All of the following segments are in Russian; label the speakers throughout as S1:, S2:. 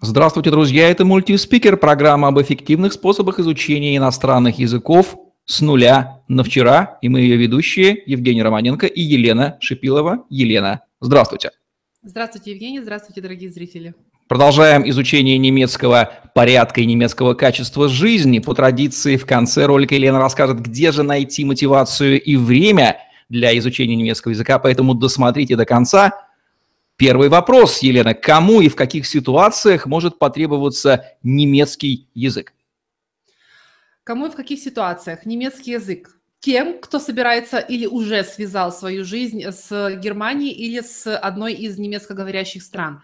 S1: Здравствуйте, друзья! Это мультиспикер, программа об эффективных способах изучения иностранных языков с нуля на вчера. И мы ее ведущие Евгений Романенко и Елена Шипилова. Елена, здравствуйте!
S2: Здравствуйте, Евгений! Здравствуйте, дорогие зрители!
S1: Продолжаем изучение немецкого порядка и немецкого качества жизни. По традиции в конце ролика Елена расскажет, где же найти мотивацию и время для изучения немецкого языка, поэтому досмотрите до конца – Первый вопрос, Елена. Кому и в каких ситуациях может потребоваться немецкий язык?
S2: Кому и в каких ситуациях немецкий язык? Тем, кто собирается или уже связал свою жизнь с Германией или с одной из немецкоговорящих стран.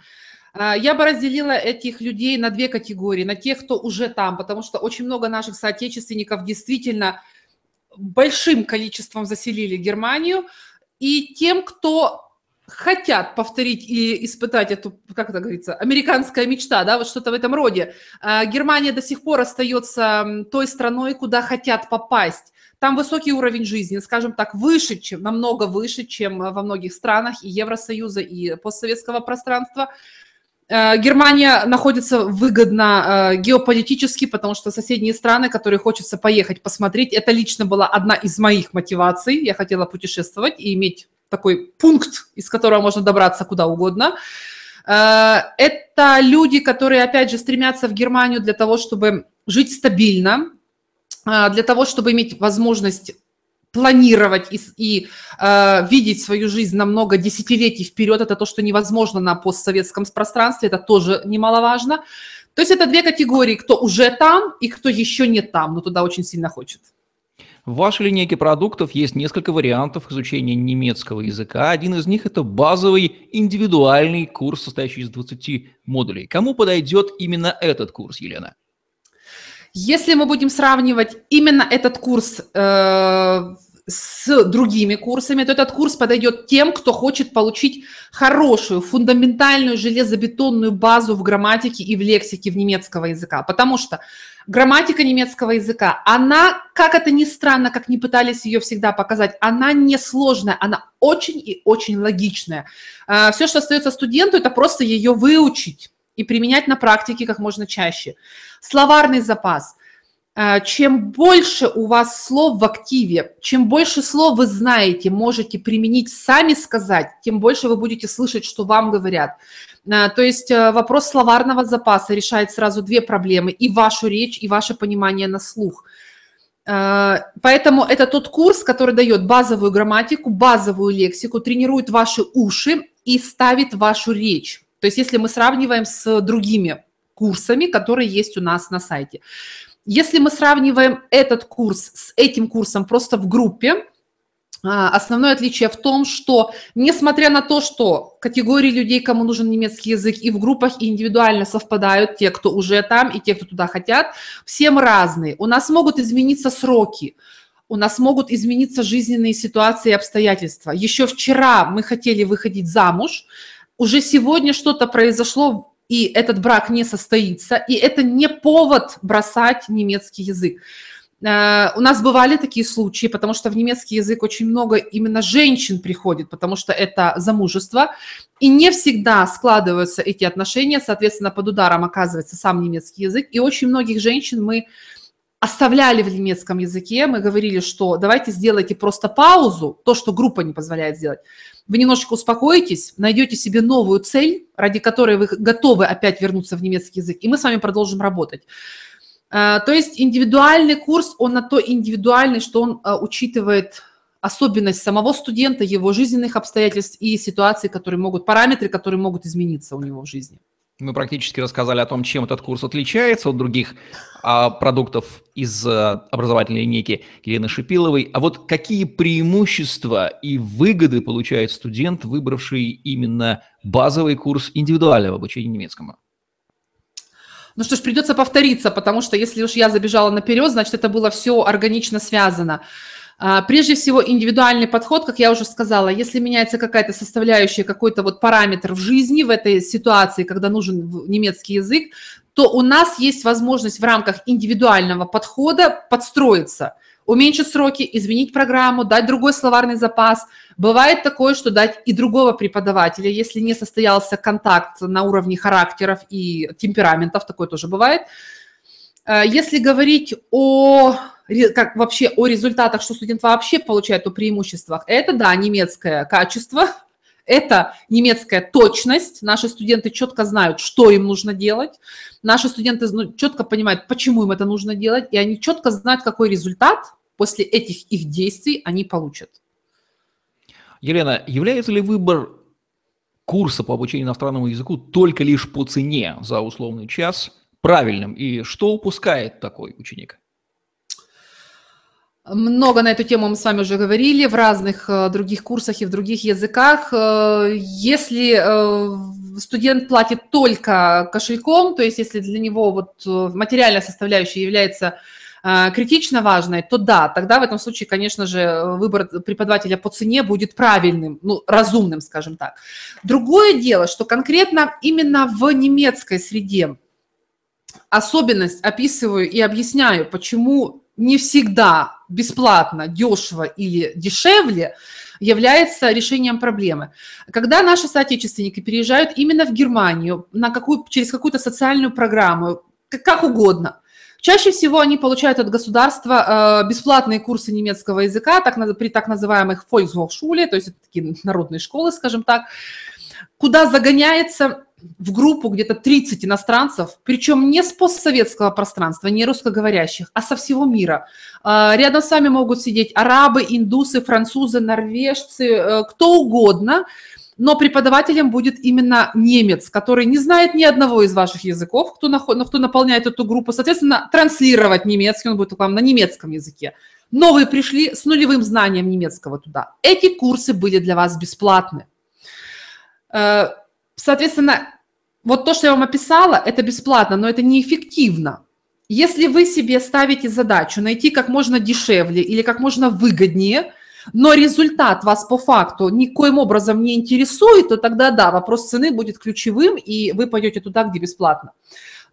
S2: А, я бы разделила этих людей на две категории. На тех, кто уже там, потому что очень много наших соотечественников действительно большим количеством заселили Германию, и тем, кто хотят повторить и испытать эту, как это говорится, американская мечта, да, вот что-то в этом роде. А, Германия до сих пор остается той страной, куда хотят попасть. Там высокий уровень жизни, скажем так, выше, чем, намного выше, чем во многих странах и Евросоюза, и постсоветского пространства. А, Германия находится выгодно а, геополитически, потому что соседние страны, которые хочется поехать посмотреть, это лично была одна из моих мотиваций. Я хотела путешествовать и иметь такой пункт, из которого можно добраться куда угодно. Э, это люди, которые, опять же, стремятся в Германию для того, чтобы жить стабильно, э, для того, чтобы иметь возможность планировать и, и э, видеть свою жизнь на много десятилетий вперед. Это то, что невозможно на постсоветском пространстве, это тоже немаловажно. То есть это две категории, кто уже там и кто еще не там, но туда очень сильно хочет.
S1: В вашей линейке продуктов есть несколько вариантов изучения немецкого языка. Один из них – это базовый индивидуальный курс, состоящий из 20 модулей. Кому подойдет именно этот курс, Елена?
S2: Если мы будем сравнивать именно этот курс э, с другими курсами, то этот курс подойдет тем, кто хочет получить хорошую, фундаментальную, железобетонную базу в грамматике и в лексике в немецкого языка. Потому что грамматика немецкого языка, она, как это ни странно, как не пытались ее всегда показать, она не сложная, она очень и очень логичная. А, Все, что остается студенту, это просто ее выучить и применять на практике как можно чаще. Словарный запас. А, чем больше у вас слов в активе, чем больше слов вы знаете, можете применить, сами сказать, тем больше вы будете слышать, что вам говорят. Э, то есть э, вопрос словарного запаса решает сразу две проблемы, и вашу речь, и ваше понимание на слух. Э, поэтому это тот курс, который дает базовую грамматику, базовую лексику, тренирует ваши уши и ставит вашу речь. То есть если мы сравниваем с другими курсами, которые есть у нас на сайте. Если мы сравниваем этот курс с этим курсом просто в группе, а, основное отличие в том, что несмотря на то, что категории людей, кому нужен немецкий язык, и в группах и индивидуально совпадают, те, кто уже там, и те, кто туда хотят, все мы разные. У нас могут измениться сроки, у нас могут измениться жизненные ситуации и обстоятельства. Еще вчера мы хотели выходить замуж, уже сегодня что-то произошло, и этот брак не состоится, и это не повод бросать немецкий язык. Э, у нас бывали такие случаи, потому что в немецкий язык очень много именно женщин приходит, потому что это замужество, и не всегда складываются эти отношения, соответственно, под ударом оказывается сам немецкий язык, и очень многих женщин мы оставляли в немецком языке, мы говорили, что давайте сделайте просто паузу, то, что группа не позволяет сделать. Вы немножечко успокоитесь, найдете себе новую цель, ради которой вы готовы опять вернуться в немецкий язык, и мы с вами продолжим работать. Э, то есть индивидуальный курс, он на то индивидуальный, что он э, учитывает особенность самого студента, его жизненных обстоятельств и ситуации, которые могут, параметры, которые могут измениться у него в жизни.
S1: Мы практически рассказали о том, чем этот курс отличается от других а, продуктов из а, образовательной линейки Елены Шипиловой. А вот какие преимущества и выгоды получает студент, выбравший именно базовый курс индивидуального обучения немецкому?
S2: Ну что ж, придется повториться, потому что если уж я забежала наперед, значит, это было все органично связано. А, прежде всего, индивидуальный подход, как я уже сказала, если меняется какая-то составляющая, какой-то вот параметр в жизни, в этой ситуации, когда нужен немецкий язык, то у нас есть возможность в рамках индивидуального подхода подстроиться, уменьшить сроки, изменить программу, дать другой словарный запас. Бывает такое, что дать и другого преподавателя, если не состоялся контакт на уровне характеров и темпераментов, такое тоже бывает. А, если говорить о как вообще о результатах, что студент вообще получает о преимуществах, это, да, немецкое качество, это немецкая точность. Наши студенты четко знают, что им нужно делать. Наши студенты четко понимают, почему им это нужно делать, и они четко знают, какой результат после этих их действий они получат.
S1: Елена, является ли выбор курса по обучению иностранному языку только лишь по цене за условный час правильным? И что упускает такой ученик?
S2: Много на эту тему мы с вами уже говорили в разных э, других курсах и в других языках. Э, если э, студент платит только кошельком, то есть если для него вот материальная составляющая является критично важной, то да, тогда в этом случае, конечно же, выбор преподавателя по цене будет правильным, ну, разумным, скажем так. Другое дело, что конкретно именно в немецкой среде особенность описываю и объясняю, почему не всегда бесплатно, дешево или дешевле является решением проблемы. Когда наши соотечественники переезжают именно в Германию на какую, через какую-то социальную программу, как угодно, Чаще всего они получают от государства э, бесплатные курсы немецкого языка так, при так называемых Volkshochschule, то есть это такие народные школы, скажем так, куда загоняется в группу где-то 30 иностранцев, причем не с постсоветского пространства, не русскоговорящих, а со всего мира. А, рядом с вами могут сидеть арабы, индусы, французы, норвежцы, э, кто угодно, но преподавателем будет именно немец, который не знает ни одного из ваших языков, кто, наход, кто наполняет эту группу. Соответственно, транслировать немецкий он будет вам на немецком языке. Но вы пришли с нулевым знанием немецкого туда. Эти курсы были для вас бесплатны. Э, соответственно, вот то, что я вам описала, это бесплатно, но это неэффективно. Если вы себе ставите задачу найти как можно дешевле или как можно выгоднее, но результат вас по факту никоим образом не интересует, то тогда да, вопрос цены будет ключевым, и вы пойдете туда, где бесплатно.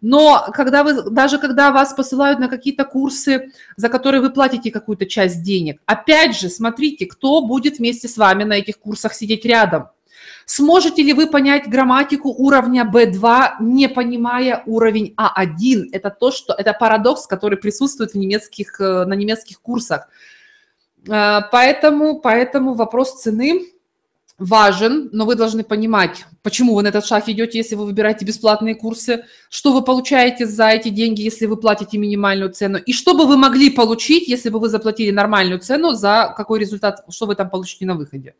S2: Но когда вы, даже когда вас посылают на какие-то курсы, за которые вы платите какую-то часть денег, опять же, смотрите, кто будет вместе с вами на этих курсах сидеть рядом – Сможете ли вы понять грамматику уровня B2, не понимая уровень А1? Это то, что это парадокс, который присутствует в немецких, э, на немецких курсах. Э, поэтому, поэтому вопрос цены важен, но вы должны понимать, почему вы на этот шаг идете, если вы выбираете бесплатные курсы, что вы получаете за эти деньги, если вы платите минимальную цену, и что бы вы могли получить, если бы вы заплатили нормальную цену за какой результат, что вы там получите на выходе.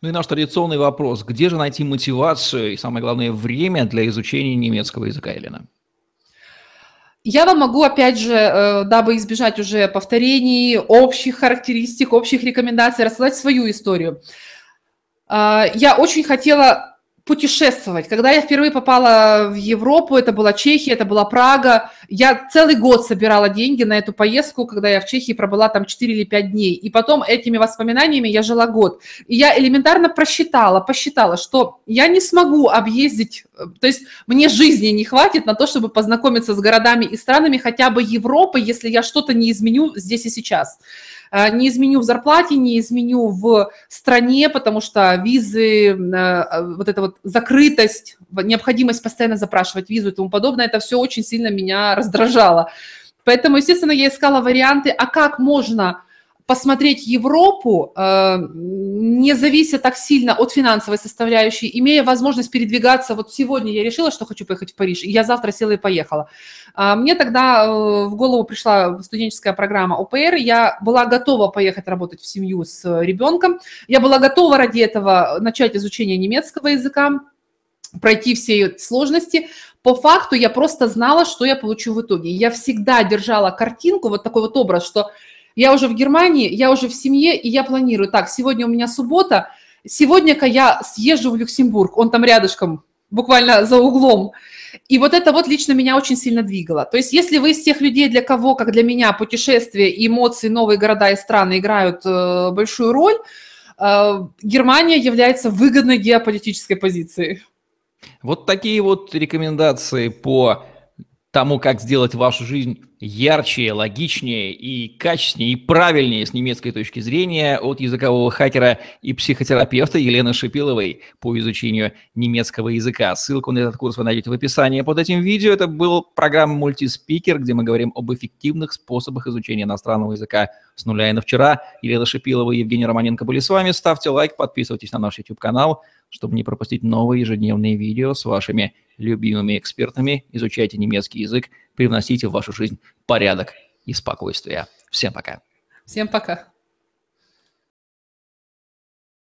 S1: Ну и наш традиционный вопрос. Где же найти мотивацию и, самое главное, время для изучения немецкого языка, Елена?
S2: Я вам могу, опять же, э, дабы избежать уже повторений, общих характеристик, общих рекомендаций, рассказать свою историю. А, я очень хотела путешествовать. Когда я впервые попала в Европу, это была Чехия, это была Прага, я целый год собирала деньги на эту поездку, когда я в Чехии пробыла там 4 или 5 дней. И потом этими воспоминаниями я жила год. И я элементарно просчитала, посчитала, что я не смогу объездить, то есть мне жизни не хватит на то, чтобы познакомиться с городами и странами хотя бы Европы, если я что-то не изменю здесь и сейчас. Э, не изменю в зарплате, не изменю в стране, потому что визы, э, э, вот эта вот закрытость, необходимость постоянно запрашивать визу и тому подобное, это все очень сильно меня раздражало. Поэтому, естественно, я искала варианты, а как можно посмотреть Европу, э, не завися так сильно от финансовой составляющей, имея возможность передвигаться. Вот сегодня я решила, что хочу поехать в Париж, и я завтра села и поехала. А мне тогда э, в голову пришла студенческая программа ОПР, я была готова поехать работать в семью с ребенком, я была готова ради этого начать изучение немецкого языка, пройти все сложности. По факту я просто знала, что я получу в итоге. Я всегда держала картинку, вот такой вот образ, что я уже в Германии, я уже в семье, и я планирую, так, сегодня у меня суббота, сегодня-ка я съезжу в Люксембург, он там рядышком, буквально за углом. И вот это вот лично меня очень сильно двигало. То есть если вы из тех людей, для кого, как для меня, путешествия, эмоции, новые города и страны играют э, большую роль, э, Германия является выгодной геополитической позицией.
S1: Вот такие вот рекомендации по тому, как сделать вашу жизнь ярче, логичнее и качественнее и правильнее с немецкой точки зрения от языкового хакера и психотерапевта Елены Шипиловой по изучению немецкого языка. Ссылку на этот курс вы найдете в описании под этим видео. Это был программа «Мультиспикер», где мы говорим об эффективных способах изучения иностранного языка с нуля и на вчера. Елена Шипилова и Евгений Романенко были с вами. Ставьте лайк, подписывайтесь на наш YouTube-канал, чтобы не пропустить новые ежедневные видео с вашими любимыми экспертами. Изучайте немецкий язык, привносите в вашу жизнь порядок и спокойствие. Всем пока.
S2: Всем пока.